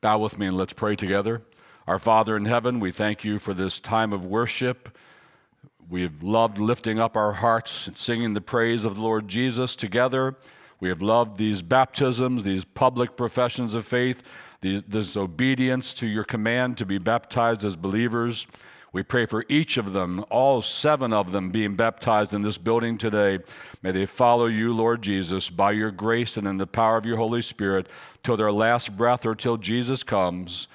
Bow with me and let's pray together. Our Father in heaven, we thank you for this time of worship. We have loved lifting up our hearts and singing the praise of the Lord Jesus together. We have loved these baptisms, these public professions of faith, these, this obedience to your command to be baptized as believers. We pray for each of them, all seven of them being baptized in this building today. May they follow you, Lord Jesus, by your grace and in the power of your Holy Spirit till their last breath or till Jesus comes.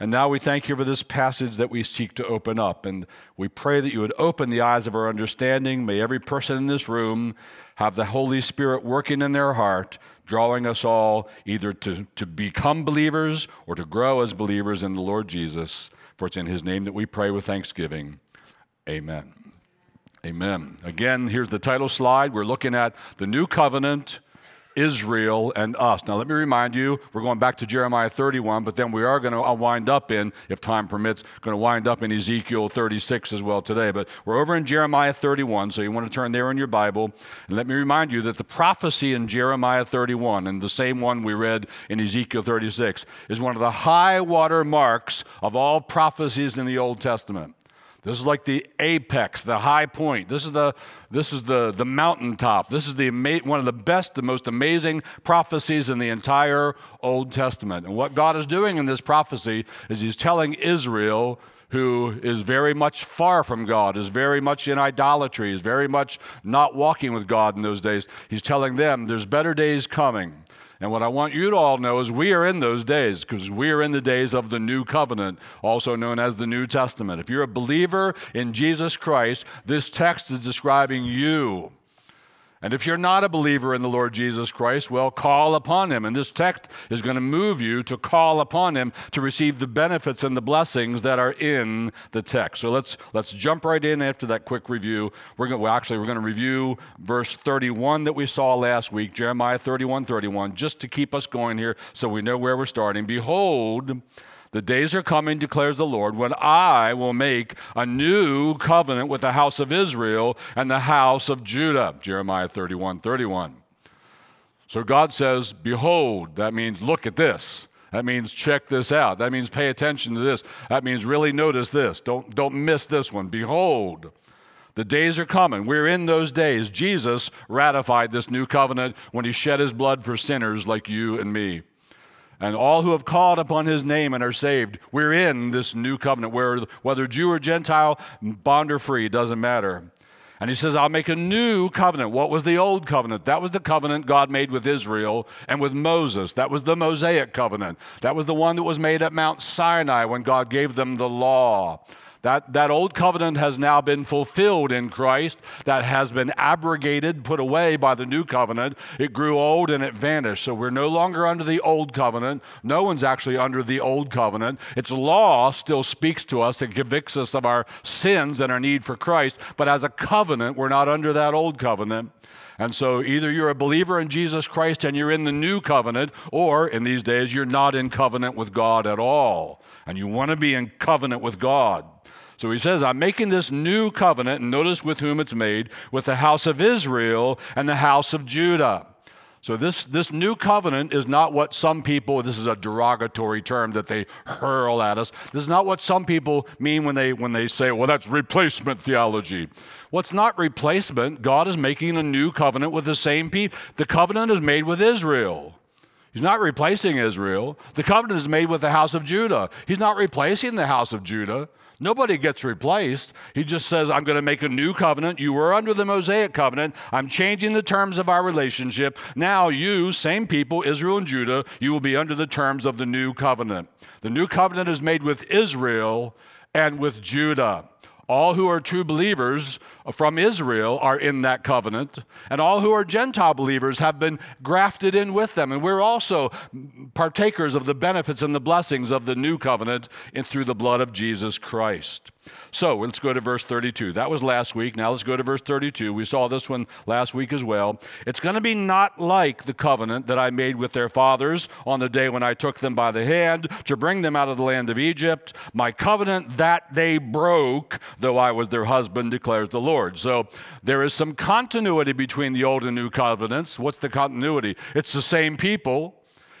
And now we thank you for this passage that we seek to open up. And we pray that you would open the eyes of our understanding. May every person in this room have the Holy Spirit working in their heart, drawing us all either to, to become believers or to grow as believers in the Lord Jesus. For it's in his name that we pray with thanksgiving. Amen. Amen. Again, here's the title slide. We're looking at the new covenant, Israel, and us. Now, let me remind you, we're going back to Jeremiah 31, but then we are going to uh, wind up in, if time permits, going to wind up in Ezekiel 36 as well today. But we're over in Jeremiah 31, so you want to turn there in your Bible. And let me remind you that the prophecy in Jeremiah 31, and the same one we read in Ezekiel 36, is one of the high water marks of all prophecies in the Old Testament. This is like the apex, the high point. This is the, this is the, the mountaintop. This is the one of the best, the most amazing prophecies in the entire Old Testament. And what God is doing in this prophecy is He's telling Israel, who is very much far from God, is very much in idolatry, is very much not walking with God in those days, He's telling them there's better days coming. And what I want you to all know is we are in those days because we are in the days of the new covenant, also known as the New Testament. If you're a believer in Jesus Christ, this text is describing you. And if you're not a believer in the Lord Jesus Christ, well, call upon him. And this text is going to move you to call upon him to receive the benefits and the blessings that are in the text. So let's let's jump right in after that quick review. We're going well, actually we're going to review verse 31 that we saw last week, Jeremiah 31, 31, just to keep us going here so we know where we're starting. Behold, the days are coming, declares the Lord, when I will make a new covenant with the house of Israel and the house of Judah. Jeremiah 31 31. So God says, Behold, that means look at this. That means check this out. That means pay attention to this. That means really notice this. Don't, don't miss this one. Behold, the days are coming. We're in those days. Jesus ratified this new covenant when he shed his blood for sinners like you and me and all who have called upon his name and are saved. We're in this new covenant where whether Jew or Gentile, bond or free, doesn't matter. And he says, I'll make a new covenant. What was the old covenant? That was the covenant God made with Israel and with Moses. That was the Mosaic covenant. That was the one that was made at Mount Sinai when God gave them the law. That, that old covenant has now been fulfilled in Christ. That has been abrogated, put away by the new covenant. It grew old and it vanished. So we're no longer under the old covenant. No one's actually under the old covenant. Its law still speaks to us and convicts us of our sins and our need for Christ. But as a covenant, we're not under that old covenant. And so either you're a believer in Jesus Christ and you're in the new covenant, or in these days, you're not in covenant with God at all. And you want to be in covenant with God. So he says, I'm making this new covenant, and notice with whom it's made, with the house of Israel and the house of Judah. So this, this new covenant is not what some people, this is a derogatory term that they hurl at us. This is not what some people mean when they, when they say, well, that's replacement theology. What's not replacement, God is making a new covenant with the same people. The covenant is made with Israel. He's not replacing Israel. The covenant is made with the house of Judah. He's not replacing the house of Judah. Nobody gets replaced. He just says, I'm going to make a new covenant. You were under the Mosaic covenant. I'm changing the terms of our relationship. Now, you, same people, Israel and Judah, you will be under the terms of the new covenant. The new covenant is made with Israel and with Judah. All who are true believers from Israel are in that covenant, and all who are Gentile believers have been grafted in with them. And we're also partakers of the benefits and the blessings of the new covenant through the blood of Jesus Christ. So let's go to verse 32. That was last week. Now let's go to verse 32. We saw this one last week as well. It's going to be not like the covenant that I made with their fathers on the day when I took them by the hand to bring them out of the land of Egypt, my covenant that they broke, though I was their husband, declares the Lord. So there is some continuity between the old and new covenants. What's the continuity? It's the same people,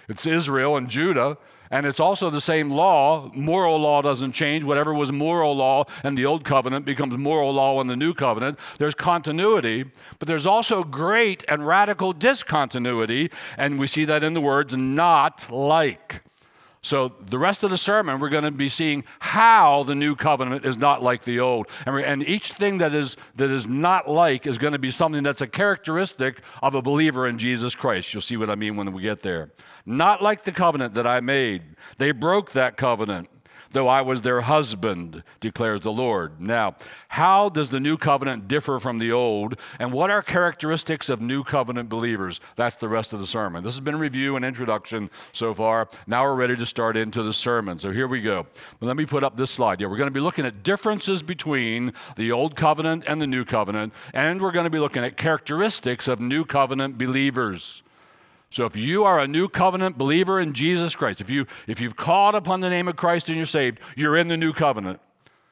it's Israel and Judah And it's also the same law. Moral law doesn't change. Whatever was moral law in the old covenant becomes moral law in the new covenant. There's continuity, but there's also great and radical discontinuity. And we see that in the words not like. So, the rest of the sermon, we're going to be seeing how the new covenant is not like the old. And, and, each thing that is, that is not like is going to be something that's a characteristic of a believer in Jesus Christ. You'll see what I mean when we get there. Not like the covenant that I made. They broke that covenant though I was their husband, declares the Lord. Now, how does the new covenant differ from the old, and what are characteristics of new covenant believers? That's the rest of the sermon. This has been review and introduction so far. Now we're ready to start into the sermon. So here we go. Let me put up this slide. Yeah, we're going to be looking at differences between the old covenant and the new covenant, and we're going to be looking at characteristics of new covenant believers. So if you are a new covenant believer in Jesus Christ, if you if you've called upon the name of Christ and you're saved, you're in the new covenant.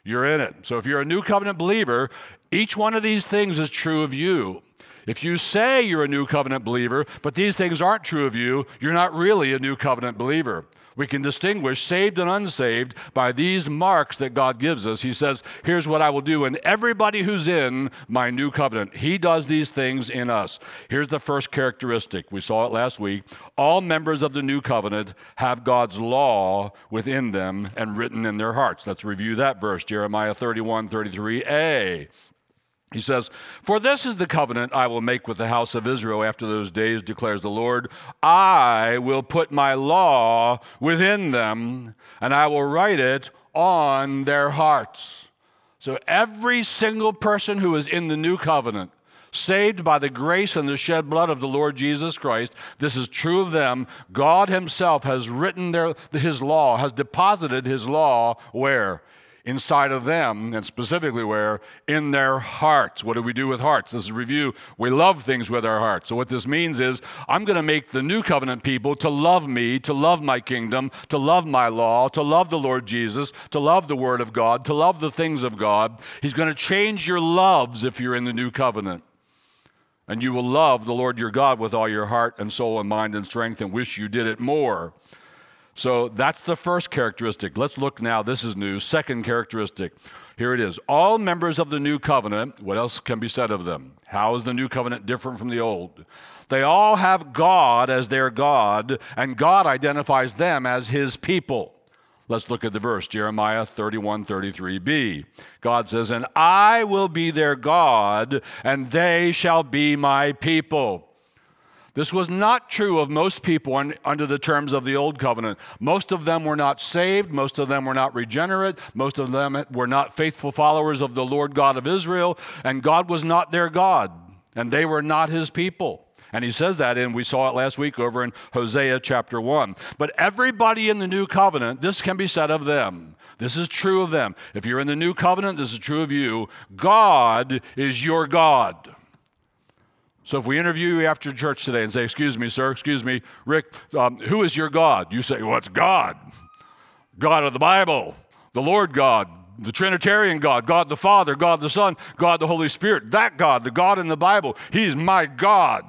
You're in it. So if you're a new covenant believer, each one of these things is true of you. If you say you're a new covenant believer, but these things aren't true of you, you're not really a new covenant believer. We can distinguish saved and unsaved by these marks that God gives us. He says, Here's what I will do. And everybody who's in my new covenant, He does these things in us. Here's the first characteristic. We saw it last week. All members of the new covenant have God's law within them and written in their hearts. Let's review that verse, Jeremiah 31 33a. He says, For this is the covenant I will make with the house of Israel after those days, declares the Lord. I will put my law within them, and I will write it on their hearts. So every single person who is in the new covenant, saved by the grace and the shed blood of the Lord Jesus Christ, this is true of them. God Himself has written their, His law, has deposited His law where? Inside of them, and specifically where? In their hearts. What do we do with hearts? This is review. We love things with our hearts. So, what this means is, I'm going to make the new covenant people to love me, to love my kingdom, to love my law, to love the Lord Jesus, to love the Word of God, to love the things of God. He's going to change your loves if you're in the new covenant. And you will love the Lord your God with all your heart and soul and mind and strength and wish you did it more. So that's the first characteristic. Let's look now. This is new. Second characteristic. Here it is. All members of the new covenant, what else can be said of them? How is the new covenant different from the old? They all have God as their God, and God identifies them as his people. Let's look at the verse, Jeremiah 31 33b. God says, And I will be their God, and they shall be my people. This was not true of most people under the terms of the Old Covenant. Most of them were not saved. Most of them were not regenerate. Most of them were not faithful followers of the Lord God of Israel. And God was not their God. And they were not his people. And he says that, and we saw it last week over in Hosea chapter 1. But everybody in the new covenant, this can be said of them. This is true of them. If you're in the new covenant, this is true of you. God is your God. So if we interview you after church today and say, Excuse me, sir, excuse me, Rick, um, who is your God? You say, Well, God. God of the Bible, the Lord God, the Trinitarian God, God the Father, God the Son, God the Holy Spirit. That God, the God in the Bible, He's my God.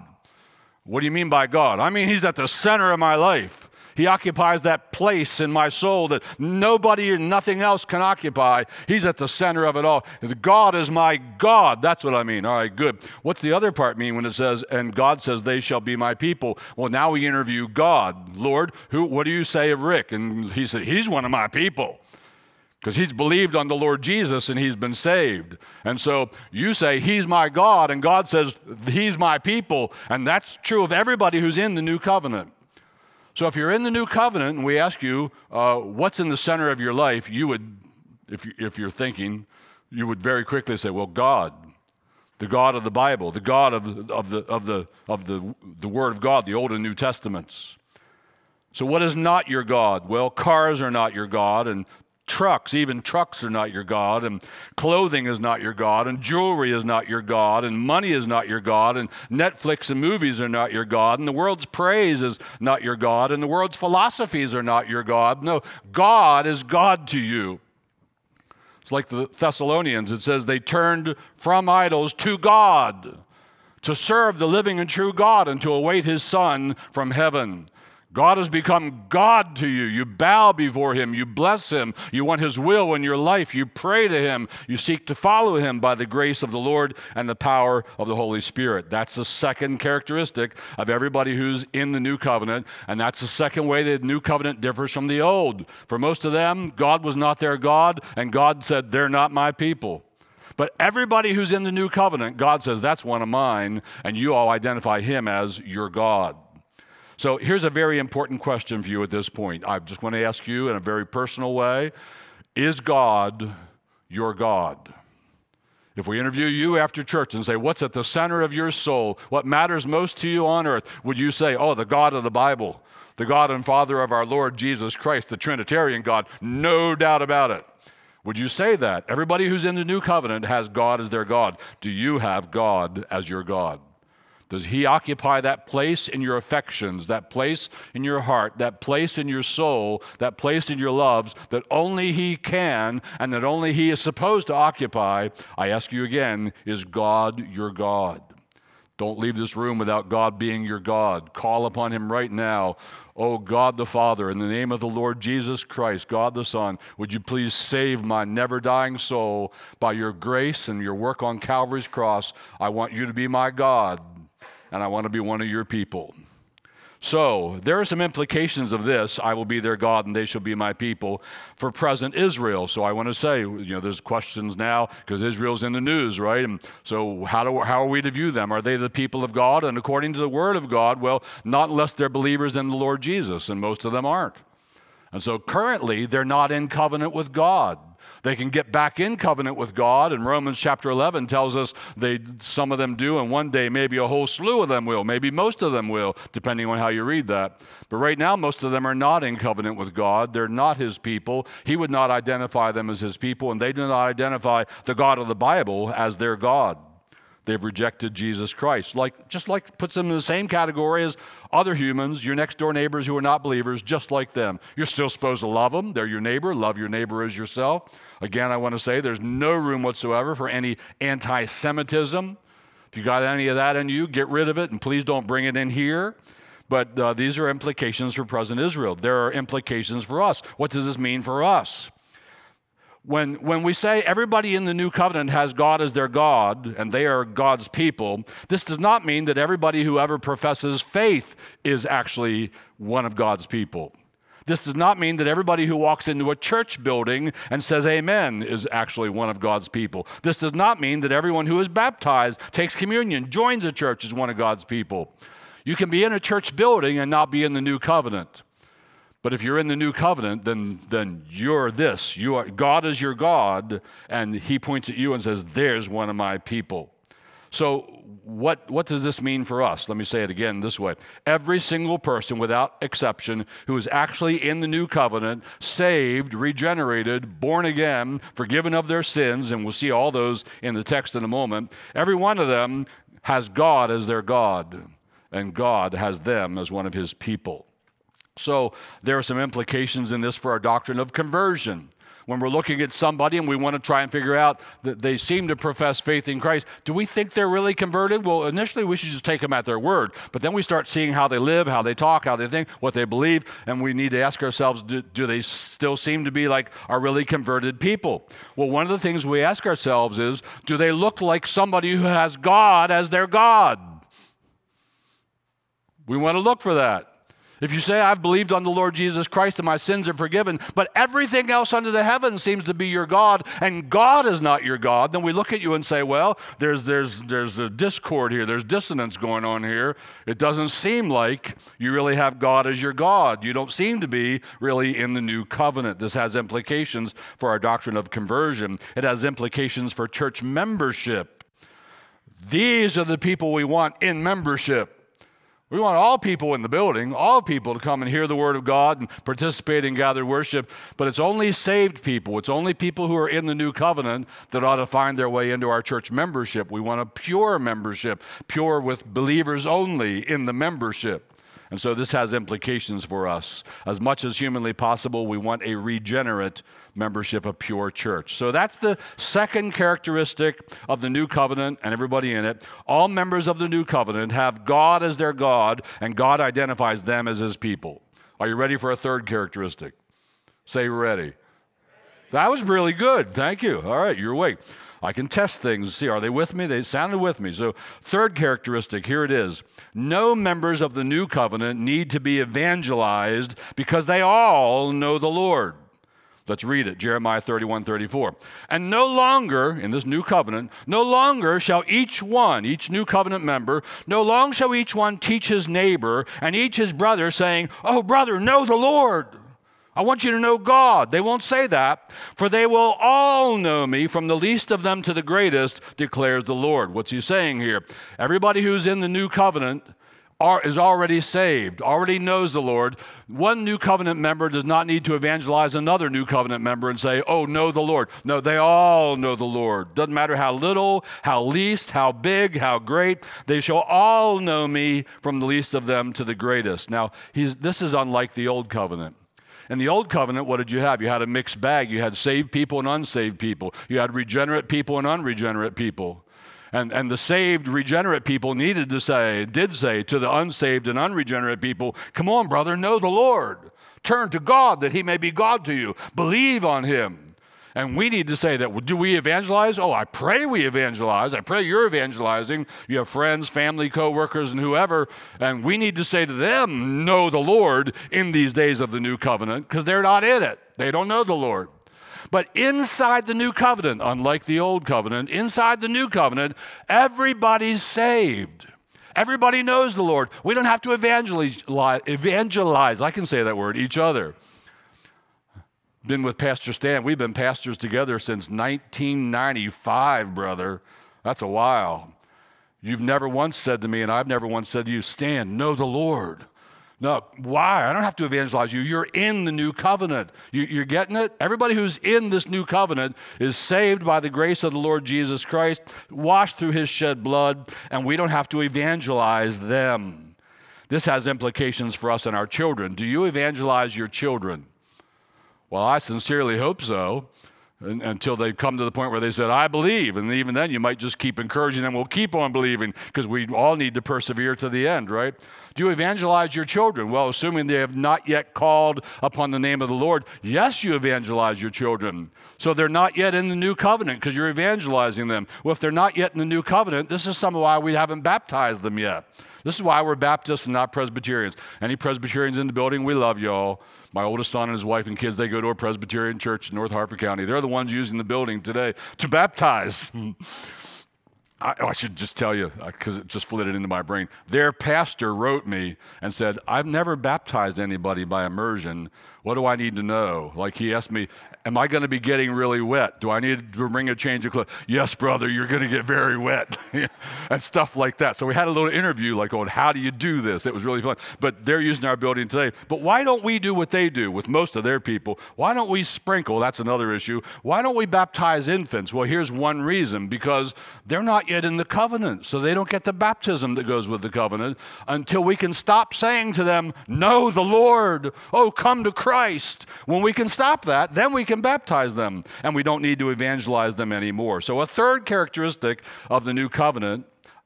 What do you mean by God? I mean, He's at the center of my life. He occupies that place in my soul that nobody and nothing else can occupy. He's at the center of it all. God is my God. That's what I mean. All right, good. What's the other part mean when it says, and God says, they shall be my people? Well, now we interview God. Lord, who, what do you say of Rick? And he said, He's one of my people because he's believed on the Lord Jesus and he's been saved. And so you say, He's my God, and God says, He's my people. And that's true of everybody who's in the new covenant. So if you're in the new covenant and we ask you uh, what's in the center of your life, you would, if, you, if you're thinking, you would very quickly say, well, God, the God of the Bible, the God of, of, the, of, the, of the, the Word of God, the Old and New Testaments. So, what is not your God? Well, cars are not your God, and trucks, even trucks are not your God, and clothing is not your God, and jewelry is not your God, and money is not your God, and Netflix and movies are not your God, and the world's praise is not your God, and the world's philosophies are not your God. No, God is God to you. It's like the Thessalonians, it says they turned from idols to God to serve the living and true God and to await his Son from heaven. God has become God to you. You bow before Him. You bless Him. You want His will in your life. You pray to Him. You seek to follow Him by the grace of the Lord and the power of the Holy Spirit. That's the second characteristic of everybody who's in the new covenant. And that's the second way the new covenant differs from the old. For most of them, God was not their God, and God said, They're not my people. But everybody who's in the new covenant, God says, That's one of mine, and you all identify Him as your God. So here's a very important question for you at this point. I just want to ask you in a very personal way Is God your God? If we interview you after church and say, What's at the center of your soul? What matters most to you on earth? Would you say, Oh, the God of the Bible, the God and Father of our Lord Jesus Christ, the Trinitarian God? No doubt about it. Would you say that? Everybody who's in the new covenant has God as their God. Do you have God as your God? Does He occupy that place in your affections, that place in your heart, that place in your soul, that place in your loves that only He can and that only He is supposed to occupy? I ask you again is God your God? Don't leave this room without God being your God. Call upon Him right now. Oh, God the Father, in the name of the Lord Jesus Christ, God the Son, would you please save my never dying soul by your grace and your work on Calvary's cross? I want you to be my God and I want to be one of your people. So, there are some implications of this I will be their God and they shall be my people for present Israel. So, I want to say, you know, there's questions now because Israel's in the news, right? And so, how, do, how are we to view them? Are they the people of God? And according to the Word of God, well, not unless they're believers in the Lord Jesus, and most of them aren't. And so, currently, they're not in covenant with God. They can get back in covenant with God, and Romans chapter 11 tells us they some of them do, and one day maybe a whole slew of them will, maybe most of them will, depending on how you read that. But right now, most of them are not in covenant with God. They're not His people. He would not identify them as His people, and they do not identify the God of the Bible as their God. They've rejected Jesus Christ. Like just like puts them in the same category as other humans, your next door neighbors who are not believers, just like them. You're still supposed to love them. They're your neighbor. Love your neighbor as yourself. Again, I want to say there's no room whatsoever for any anti-Semitism. If you got any of that in you, get rid of it and please don't bring it in here. But uh, these are implications for present Israel. There are implications for us. What does this mean for us? When, when we say everybody in the new covenant has God as their God and they are God's people, this does not mean that everybody who ever professes faith is actually one of God's people. This does not mean that everybody who walks into a church building and says amen is actually one of God's people. This does not mean that everyone who is baptized, takes communion, joins a church is one of God's people. You can be in a church building and not be in the new covenant. But if you're in the new covenant, then, then you're this. You are, God is your God, and He points at you and says, There's one of my people. So, what, what does this mean for us? Let me say it again this way. Every single person, without exception, who is actually in the new covenant, saved, regenerated, born again, forgiven of their sins, and we'll see all those in the text in a moment, every one of them has God as their God, and God has them as one of His people. So there are some implications in this for our doctrine of conversion. When we're looking at somebody and we want to try and figure out that they seem to profess faith in Christ, do we think they're really converted? Well, initially we should just take them at their word, but then we start seeing how they live, how they talk, how they think, what they believe, and we need to ask ourselves do, do they still seem to be like our really converted people? Well, one of the things we ask ourselves is do they look like somebody who has God as their God? We want to look for that. If you say, I've believed on the Lord Jesus Christ and my sins are forgiven, but everything else under the heaven seems to be your God, and God is not your God, then we look at you and say, well, there's, there's, there's a discord here, there's dissonance going on here. It doesn't seem like you really have God as your God. You don't seem to be really in the new covenant. This has implications for our doctrine of conversion, it has implications for church membership. These are the people we want in membership. We want all people in the building, all people to come and hear the Word of God and participate in gathered worship, but it's only saved people. It's only people who are in the new covenant that ought to find their way into our church membership. We want a pure membership, pure with believers only in the membership. And so this has implications for us. As much as humanly possible, we want a regenerate membership of pure church. So that's the second characteristic of the new covenant and everybody in it. All members of the new covenant have God as their God, and God identifies them as his people. Are you ready for a third characteristic? Say ready. That was really good. Thank you. All right, you're awake. I can test things. See, are they with me? They sounded with me. So, third characteristic here it is. No members of the new covenant need to be evangelized because they all know the Lord. Let's read it Jeremiah 31 34. And no longer, in this new covenant, no longer shall each one, each new covenant member, no longer shall each one teach his neighbor and each his brother, saying, Oh, brother, know the Lord. I want you to know God. They won't say that, for they will all know me, from the least of them to the greatest, declares the Lord. What's he saying here? Everybody who's in the new covenant are, is already saved, already knows the Lord. One new covenant member does not need to evangelize another new covenant member and say, Oh, know the Lord. No, they all know the Lord. Doesn't matter how little, how least, how big, how great, they shall all know me, from the least of them to the greatest. Now, this is unlike the old covenant. In the old covenant, what did you have? You had a mixed bag. You had saved people and unsaved people. You had regenerate people and unregenerate people. And, and the saved, regenerate people needed to say, did say to the unsaved and unregenerate people, Come on, brother, know the Lord. Turn to God that he may be God to you. Believe on him. And we need to say that. Do we evangelize? Oh, I pray we evangelize. I pray you're evangelizing. You have friends, family, coworkers, and whoever. And we need to say to them, know the Lord in these days of the new covenant because they're not in it. They don't know the Lord. But inside the new covenant, unlike the old covenant, inside the new covenant, everybody's saved. Everybody knows the Lord. We don't have to evangelize, evangelize, I can say that word, each other been with Pastor Stan. We've been pastors together since 1995, brother. That's a while. You've never once said to me, and I've never once said to you, Stan, know the Lord. No, why? I don't have to evangelize you. You're in the new covenant. You, are getting it? Everybody who's in this new covenant is saved by the grace of the Lord Jesus Christ, washed through his shed blood, and we don't have to evangelize them. This has implications for us and our children. Do you evangelize your children? Well, I sincerely hope so until they come to the point where they said, I believe. And even then, you might just keep encouraging them, we'll keep on believing because we all need to persevere to the end, right? Do you evangelize your children? Well, assuming they have not yet called upon the name of the Lord, yes, you evangelize your children. So they're not yet in the new covenant because you're evangelizing them. Well, if they're not yet in the new covenant, this is some of why we haven't baptized them yet. This is why we're Baptists and not Presbyterians. Any Presbyterians in the building, we love y'all. My oldest son and his wife and kids, they go to a Presbyterian church in North Harford County. They're the ones using the building today to baptize. I, oh, I, should just tell you uh, because it just flitted into my brain. Their pastor wrote me and said, I've never baptized anybody by immersion. What do I need to know? Like he asked me, Am I going to be getting really wet? Do I need to bring a change of clothes? Yes, brother, you're going to get very wet. and stuff like that. So we had a little interview like on how do you do this? It was really fun. But they're using our building today. But why don't we do what they do with most of their people? Why don't we sprinkle? That's another issue. Why don't we baptize infants? Well, here's one reason because they're not yet in the covenant. So they don't get the baptism that goes with the covenant until we can stop saying to them, Know the Lord. Oh, come to Christ. When we can stop that, then we can can baptize them, and we don't need to evangelize them anymore. So, a third characteristic of the new covenant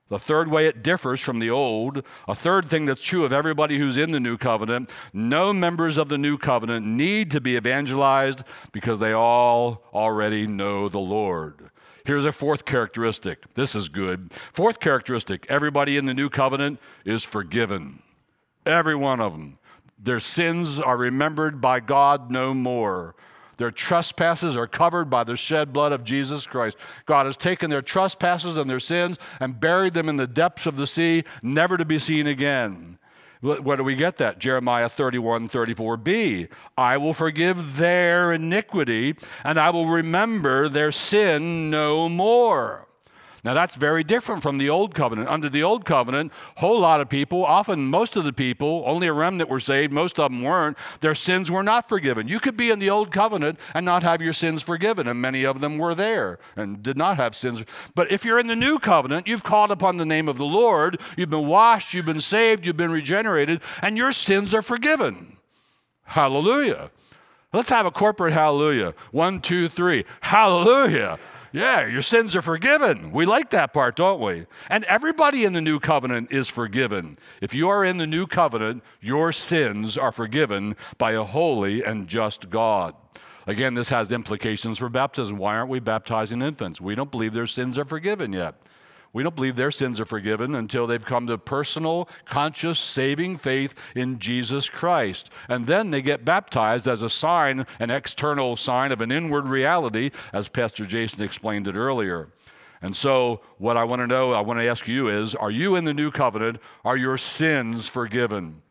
the third way it differs from the old, a third thing that's true of everybody who's in the new covenant, no members of the new covenant need to be evangelized because they all already know the Lord. Here's a fourth characteristic. This is good. Fourth characteristic everybody in the new covenant is forgiven. Every one of them. Their sins are remembered by God no more. Their trespasses are covered by the shed blood of Jesus Christ. God has taken their trespasses and their sins and buried them in the depths of the sea, never to be seen again. Where do we get that? Jeremiah 31, 34b. I will forgive their iniquity and I will remember their sin no more. Now that's very different from the old covenant. Under the old covenant, a whole lot of people, often most of the people, only a remnant were saved, most of them weren't, their sins were not forgiven. You could be in the old covenant and not have your sins forgiven, and many of them were there and did not have sins. But if you're in the new covenant, you've called upon the name of the Lord, you've been washed, you've been saved, you've been regenerated, and your sins are forgiven. Hallelujah. Let's have a corporate hallelujah. One, two, three. Hallelujah. Yeah, your sins are forgiven. We like that part, don't we? And everybody in the new covenant is forgiven. If you are in the new covenant, your sins are forgiven by a holy and just God. Again, this has implications for baptism. Why aren't we baptizing infants? We don't believe their sins are forgiven yet. We don't believe their sins are forgiven until they've come to personal, conscious, saving faith in Jesus Christ. And then they get baptized as a sign, an external sign of an inward reality, as Pastor Jason explained it earlier. And so, what I want to know, I want to ask you is Are you in the new covenant? Are your sins forgiven?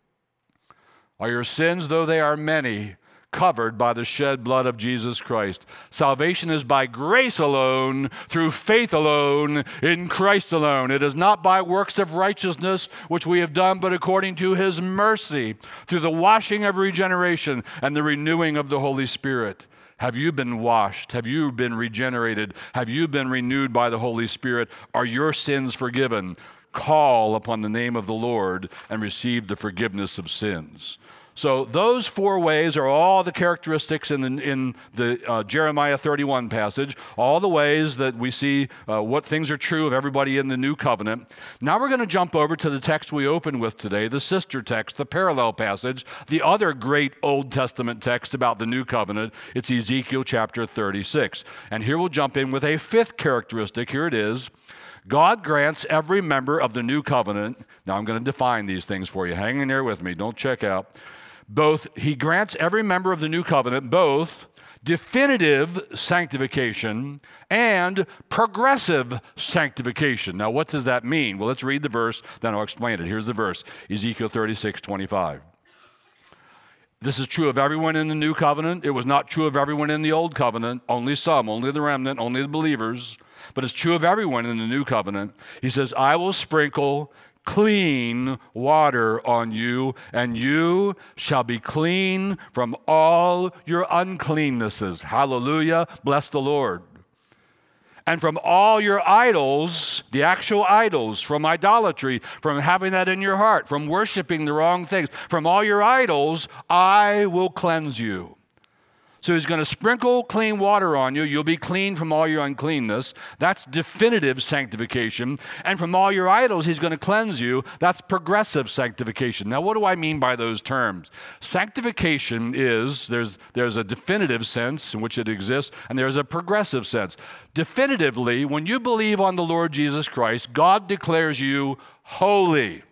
Are your sins, though they are many, covered by the shed blood of Jesus Christ. Salvation is by grace alone, through faith alone, in Christ alone. It is not by works of righteousness which we have done, but according to his mercy, through the washing of regeneration and the renewing of the Holy Spirit. Have you been washed? Have you been regenerated? Have you been renewed by the Holy Spirit? Are your sins forgiven? Call upon the name of the Lord and receive the forgiveness of sins. So those four ways are all the characteristics in the, in the uh, Jeremiah 31 passage, all the ways that we see uh, what things are true of everybody in the new covenant. Now we're going to jump over to the text we opened with today, the sister text, the parallel passage, the other great Old Testament text about the new covenant. It's Ezekiel chapter 36. And here we'll jump in with a fifth characteristic. Here it is. God grants every member of the new covenant. Now I'm going to define these things for you. Hang in there with me. Don't check out both he grants every member of the new covenant both definitive sanctification and progressive sanctification. Now, what does that mean? Well, let's read the verse, then I'll explain it. Here's the verse Ezekiel 36 25. This is true of everyone in the new covenant. It was not true of everyone in the old covenant, only some, only the remnant, only the believers. But it's true of everyone in the new covenant. He says, I will sprinkle clean water on you, and you shall be clean from all your uncleannesses. Hallelujah. Bless the Lord. And from all your idols, the actual idols, from idolatry, from having that in your heart, from worshiping the wrong things, from all your idols, I will cleanse you. So he's going to sprinkle clean water on you. You'll be clean from all your uncleanness. That's definitive sanctification. And from all your idols, he's going to cleanse you. That's progressive sanctification. Now, what do I mean by those terms? Sanctification is there's, there's a definitive sense in which it exists, and there's a progressive sense. Definitively, when you believe on the Lord Jesus Christ, God declares you holy.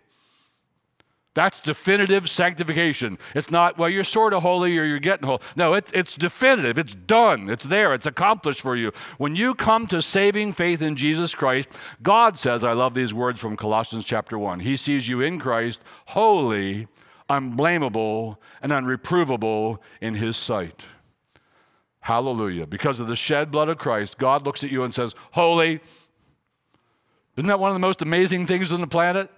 That's definitive sanctification. It's not, well, you're sort of holy or you're getting holy. No, it's, it's definitive. It's done. It's there. It's accomplished for you. When you come to saving faith in Jesus Christ, God says, I love these words from Colossians chapter 1. He sees you in Christ, holy, unblameable, and unreprovable in His sight. Hallelujah. Because of the shed blood of Christ, God looks at you and says, Holy. Isn't that one of the most amazing things on the planet?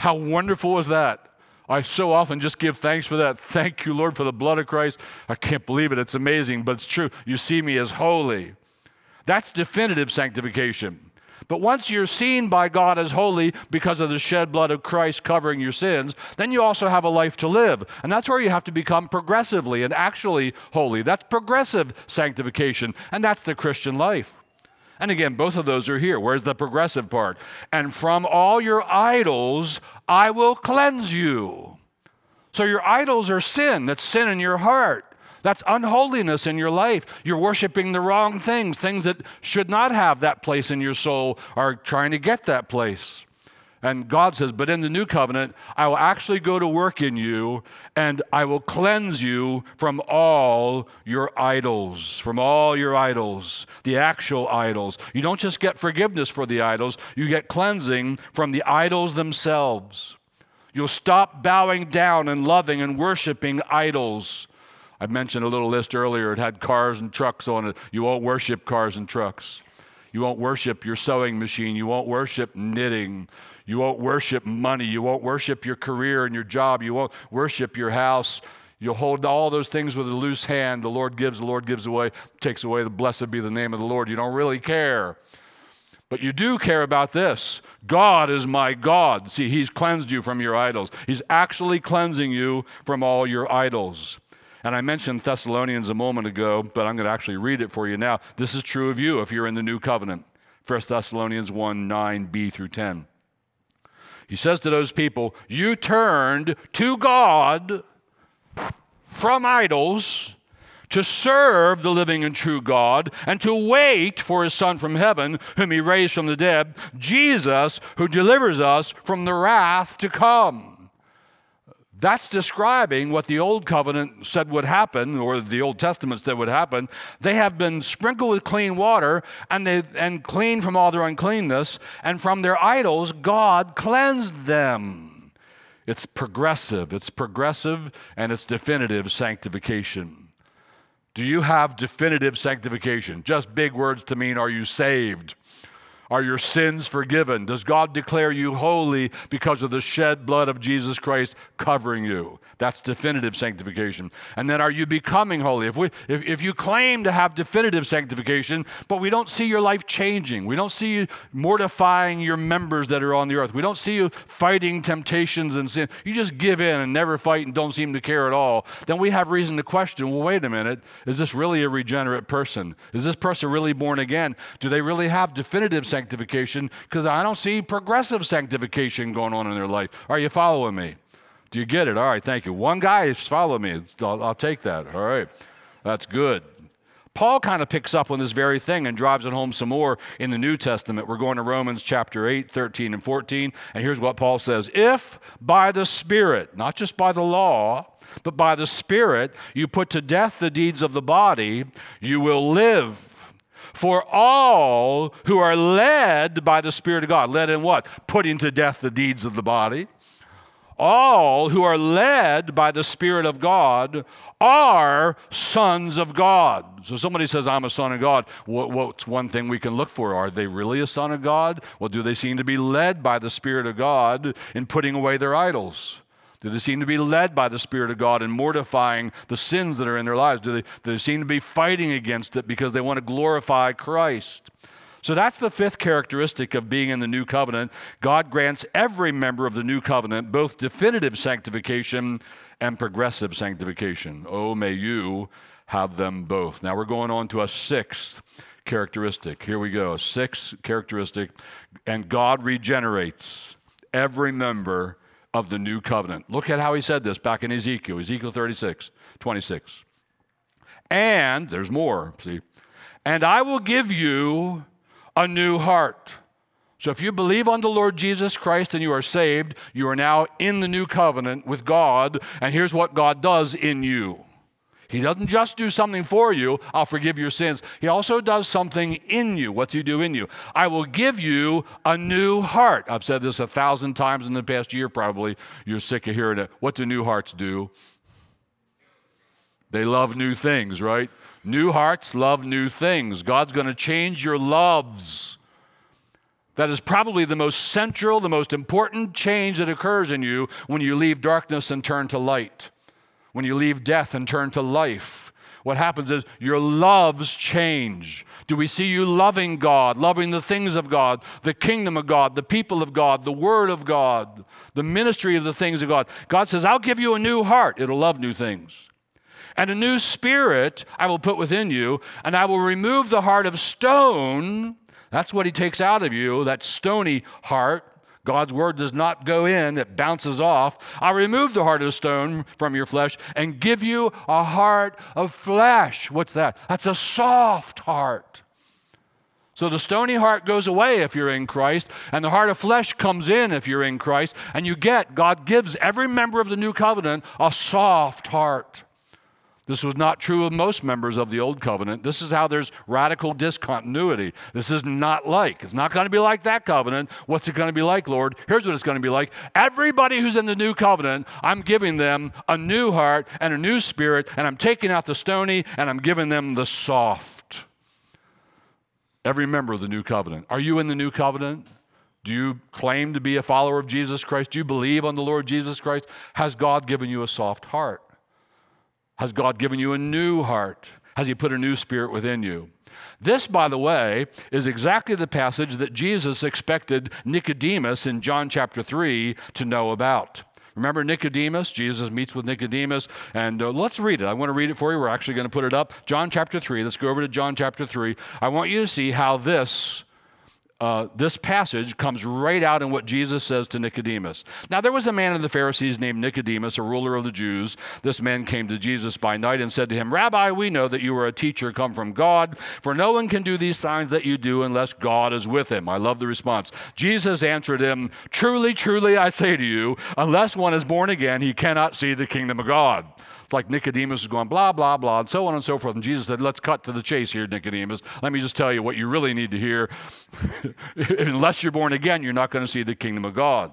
How wonderful is that? I so often just give thanks for that. Thank you, Lord, for the blood of Christ. I can't believe it. It's amazing, but it's true. You see me as holy. That's definitive sanctification. But once you're seen by God as holy because of the shed blood of Christ covering your sins, then you also have a life to live. And that's where you have to become progressively and actually holy. That's progressive sanctification, and that's the Christian life. And again, both of those are here. Where's the progressive part? And from all your idols, I will cleanse you. So your idols are sin. That's sin in your heart. That's unholiness in your life. You're worshiping the wrong things. Things that should not have that place in your soul are trying to get that place. And God says, But in the new covenant, I will actually go to work in you and I will cleanse you from all your idols, from all your idols, the actual idols. You don't just get forgiveness for the idols, you get cleansing from the idols themselves. You'll stop bowing down and loving and worshiping idols. I mentioned a little list earlier. It had cars and trucks on it. You won't worship cars and trucks. You won't worship your sewing machine. You won't worship knitting. You won't worship money. You won't worship your career and your job. You won't worship your house. You'll hold all those things with a loose hand. The Lord gives, the Lord gives away, takes away. The blessed be the name of the Lord. You don't really care. But you do care about this. God is my God. See, He's cleansed you from your idols. He's actually cleansing you from all your idols. And I mentioned Thessalonians a moment ago, but I'm going to actually read it for you now. This is true of you if you're in the new covenant. 1 Thessalonians 1 9b through 10. He says to those people, You turned to God from idols to serve the living and true God and to wait for his Son from heaven, whom he raised from the dead, Jesus, who delivers us from the wrath to come. That's describing what the Old Covenant said would happen, or the Old Testament said would happen. They have been sprinkled with clean water and, they, and clean from all their uncleanness, and from their idols, God cleansed them. It's progressive, it's progressive, and it's definitive sanctification. Do you have definitive sanctification? Just big words to mean, are you saved? Are your sins forgiven? Does God declare you holy because of the shed blood of Jesus Christ covering you? That's definitive sanctification. And then are you becoming holy? If, we, if, if you claim to have definitive sanctification, but we don't see your life changing, we don't see you mortifying your members that are on the earth, we don't see you fighting temptations and sin, you just give in and never fight and don't seem to care at all, then we have reason to question well, wait a minute, is this really a regenerate person? Is this person really born again? Do they really have definitive sanctification? sanctification because I don't see progressive sanctification going on in their life. Are you following me? Do you get it? All right, thank you. One guy is following me. I'll, I'll take that. All right, that's good. Paul kind of picks up on this very thing and drives it home some more in the New Testament. We're going to Romans chapter 8, 13, and 14. And here's what Paul says If by the Spirit, not just by the law, but by the Spirit, you put to death the deeds of the body, you will live. For all who are led by the Spirit of God, led in what? Putting to death the deeds of the body. All who are led by the Spirit of God are sons of God. So somebody says, I'm a son of God. What, what's one thing we can look for? Are they really a son of God? Well, do they seem to be led by the Spirit of God in putting away their idols? Do they seem to be led by the Spirit of God in mortifying the sins that are in their lives? Do they, do they seem to be fighting against it because they want to glorify Christ? So that's the fifth characteristic of being in the new covenant. God grants every member of the new covenant both definitive sanctification and progressive sanctification. Oh, may you have them both. Now we're going on to a sixth characteristic. Here we go. Sixth characteristic. And God regenerates every member of the new covenant. Look at how he said this back in Ezekiel, Ezekiel 36, 26. And, there's more, see, and I will give you a new heart. So if you believe on the Lord Jesus Christ and you are saved, you are now in the new covenant with God, and here's what God does in you. He doesn't just do something for you, I'll forgive your sins. He also does something in you. What's He do in you? I will give you a new heart. I've said this a thousand times in the past year, probably. You're sick of hearing it. What do new hearts do? They love new things, right? New hearts love new things. God's going to change your loves. That is probably the most central, the most important change that occurs in you when you leave darkness and turn to light when you leave death and turn to life. What happens is your loves change. Do we see you loving God, loving the things of God, the kingdom of God, the people of God, the word of God, the ministry of the things of God? God says, I'll give you a new heart. It'll love new things. And a new spirit I will put within you, and I will remove the heart of stone. That's what he takes out of you, that stony heart, God's word does not go in, it bounces off. I'll remove the heart of stone from your flesh and give you a heart of flesh. What's that? That's a soft heart. So the stony heart goes away if you're in Christ, and the heart of flesh comes in if you're in Christ, and you get, God gives every member of the new covenant a soft heart. This was not true of most members of the Old Covenant. This is how there's radical discontinuity. This is not like. It's not going to be like that covenant. What's it going to be like, Lord? Here's what it's going to be like. Everybody who's in the new covenant, I'm giving them a new heart and a new spirit, and I'm taking out the stony and I'm giving them the soft. Every member of the new covenant. Are you in the new covenant? Do you claim to be a follower of Jesus Christ? Do you believe on the Lord Jesus Christ? Has God given you a soft heart? Has God given you a new heart? Has He put a new spirit within you? This, by the way, is exactly the passage that Jesus expected Nicodemus in John chapter 3 to know about. Remember Nicodemus? Jesus meets with Nicodemus, and uh, let's read it. I want to read it for you. We're actually going to put it up. John chapter 3. Let's go over to John chapter 3. I want you to see how this uh, this passage comes right out in what Jesus says to Nicodemus. Now, there was a man of the Pharisees named Nicodemus, a ruler of the Jews. This man came to Jesus by night and said to him, Rabbi, we know that you are a teacher come from God, for no one can do these signs that you do unless God is with him. I love the response. Jesus answered him, Truly, truly, I say to you, unless one is born again, he cannot see the kingdom of God. It's like Nicodemus is going blah, blah, blah, and so on and so forth. And Jesus said, Let's cut to the chase here, Nicodemus. Let me just tell you what you really need to hear. Unless you're born again, you're not going to see the kingdom of God.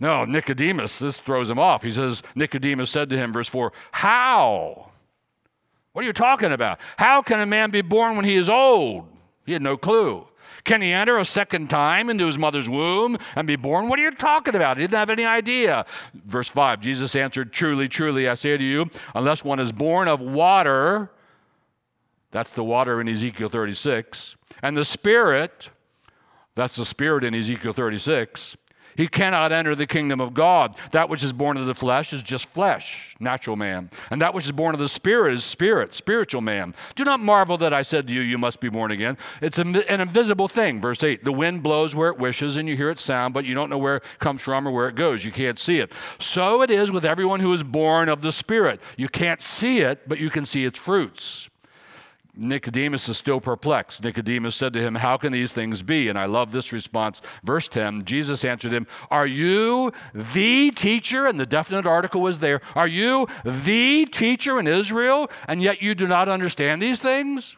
No, Nicodemus, this throws him off. He says, Nicodemus said to him, verse 4, How? What are you talking about? How can a man be born when he is old? He had no clue. Can he enter a second time into his mother's womb and be born? What are you talking about? He didn't have any idea. Verse 5 Jesus answered, Truly, truly, I say to you, unless one is born of water, that's the water in Ezekiel 36, and the Spirit, that's the Spirit in Ezekiel 36, he cannot enter the kingdom of God. That which is born of the flesh is just flesh, natural man. And that which is born of the spirit is spirit, spiritual man. Do not marvel that I said to you, You must be born again. It's an invisible thing. Verse 8 The wind blows where it wishes, and you hear its sound, but you don't know where it comes from or where it goes. You can't see it. So it is with everyone who is born of the spirit. You can't see it, but you can see its fruits. Nicodemus is still perplexed. Nicodemus said to him, How can these things be? And I love this response. Verse 10 Jesus answered him, Are you the teacher? And the definite article was there. Are you the teacher in Israel, and yet you do not understand these things?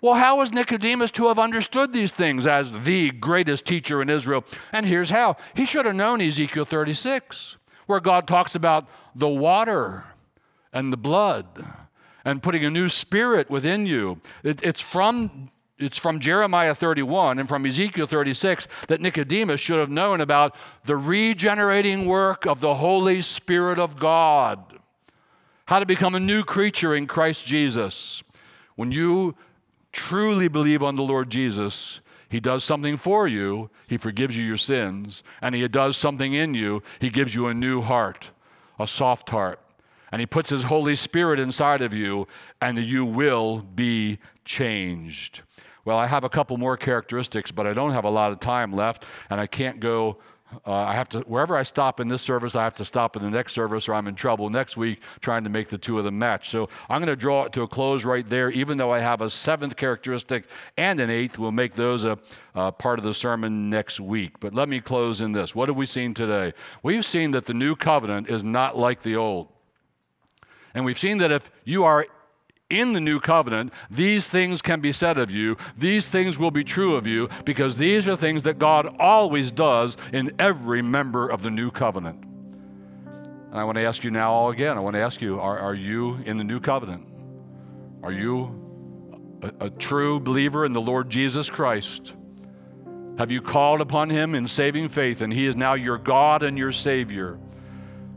Well, how was Nicodemus to have understood these things as the greatest teacher in Israel? And here's how he should have known Ezekiel 36, where God talks about the water and the blood and putting a new spirit within you. It, it's from it's from Jeremiah 31 and from Ezekiel 36 that Nicodemus should have known about the regenerating work of the Holy Spirit of God. How to become a new creature in Christ Jesus. When you truly believe on the Lord Jesus, He does something for you, He forgives you your sins, and He does something in you, He gives you a new heart, a soft heart and He puts His Holy Spirit inside of you, and you will be changed. Well, I have a couple more characteristics, but I don't have a lot of time left, and I can't go. Uh, I have to, wherever I stop in this service, I have to stop in the next service, or I'm in trouble next week trying to make the two of them match. So I'm going to draw it to a close right there, even though I have a seventh characteristic and an eighth. We'll make those a, a part of the sermon next week. But let me close in this. What have we seen today? We've seen that the new covenant is not like the old. And we've seen that if you are in the new covenant, these things can be said of you. These things will be true of you because these are things that God always does in every member of the new covenant. And I want to ask you now all again I want to ask you are, are you in the new covenant? Are you a, a true believer in the Lord Jesus Christ? Have you called upon him in saving faith and he is now your God and your Savior?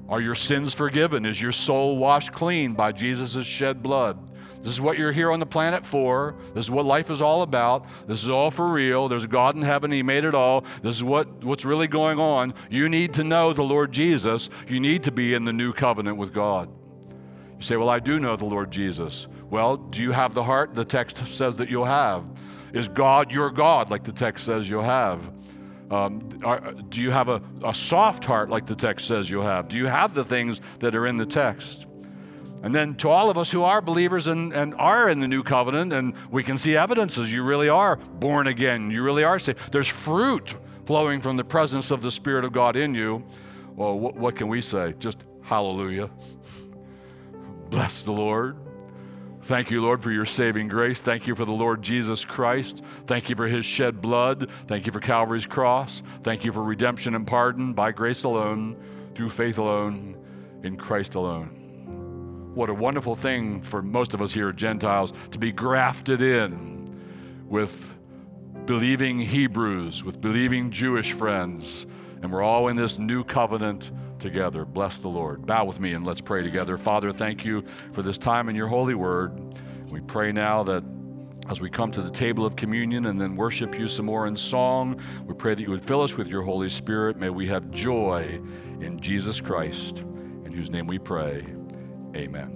Are your sins forgiven? Is your soul washed clean by Jesus' shed blood? This is what you're here on the planet for. This is what life is all about. This is all for real. There's God in heaven. He made it all. This is what, what's really going on. You need to know the Lord Jesus. You need to be in the new covenant with God. You say, Well, I do know the Lord Jesus. Well, do you have the heart the text says that you'll have? Is God your God, like the text says you'll have? Um, are, do you have a, a soft heart like the text says you have? Do you have the things that are in the text? And then to all of us who are believers and, and are in the new covenant, and we can see evidences you really are born again, you really are saved. There's fruit flowing from the presence of the Spirit of God in you. Well, what, what can we say? Just hallelujah. Bless the Lord. Thank you, Lord, for your saving grace. Thank you for the Lord Jesus Christ. Thank you for his shed blood. Thank you for Calvary's cross. Thank you for redemption and pardon by grace alone, through faith alone, in Christ alone. What a wonderful thing for most of us here, Gentiles, to be grafted in with believing Hebrews, with believing Jewish friends, and we're all in this new covenant together. Bless the Lord. Bow with me and let's pray together. Father, thank you for this time in your holy word. We pray now that as we come to the table of communion and then worship you some more in song, we pray that you would fill us with your Holy Spirit. May we have joy in Jesus Christ, in whose name we pray. Amen.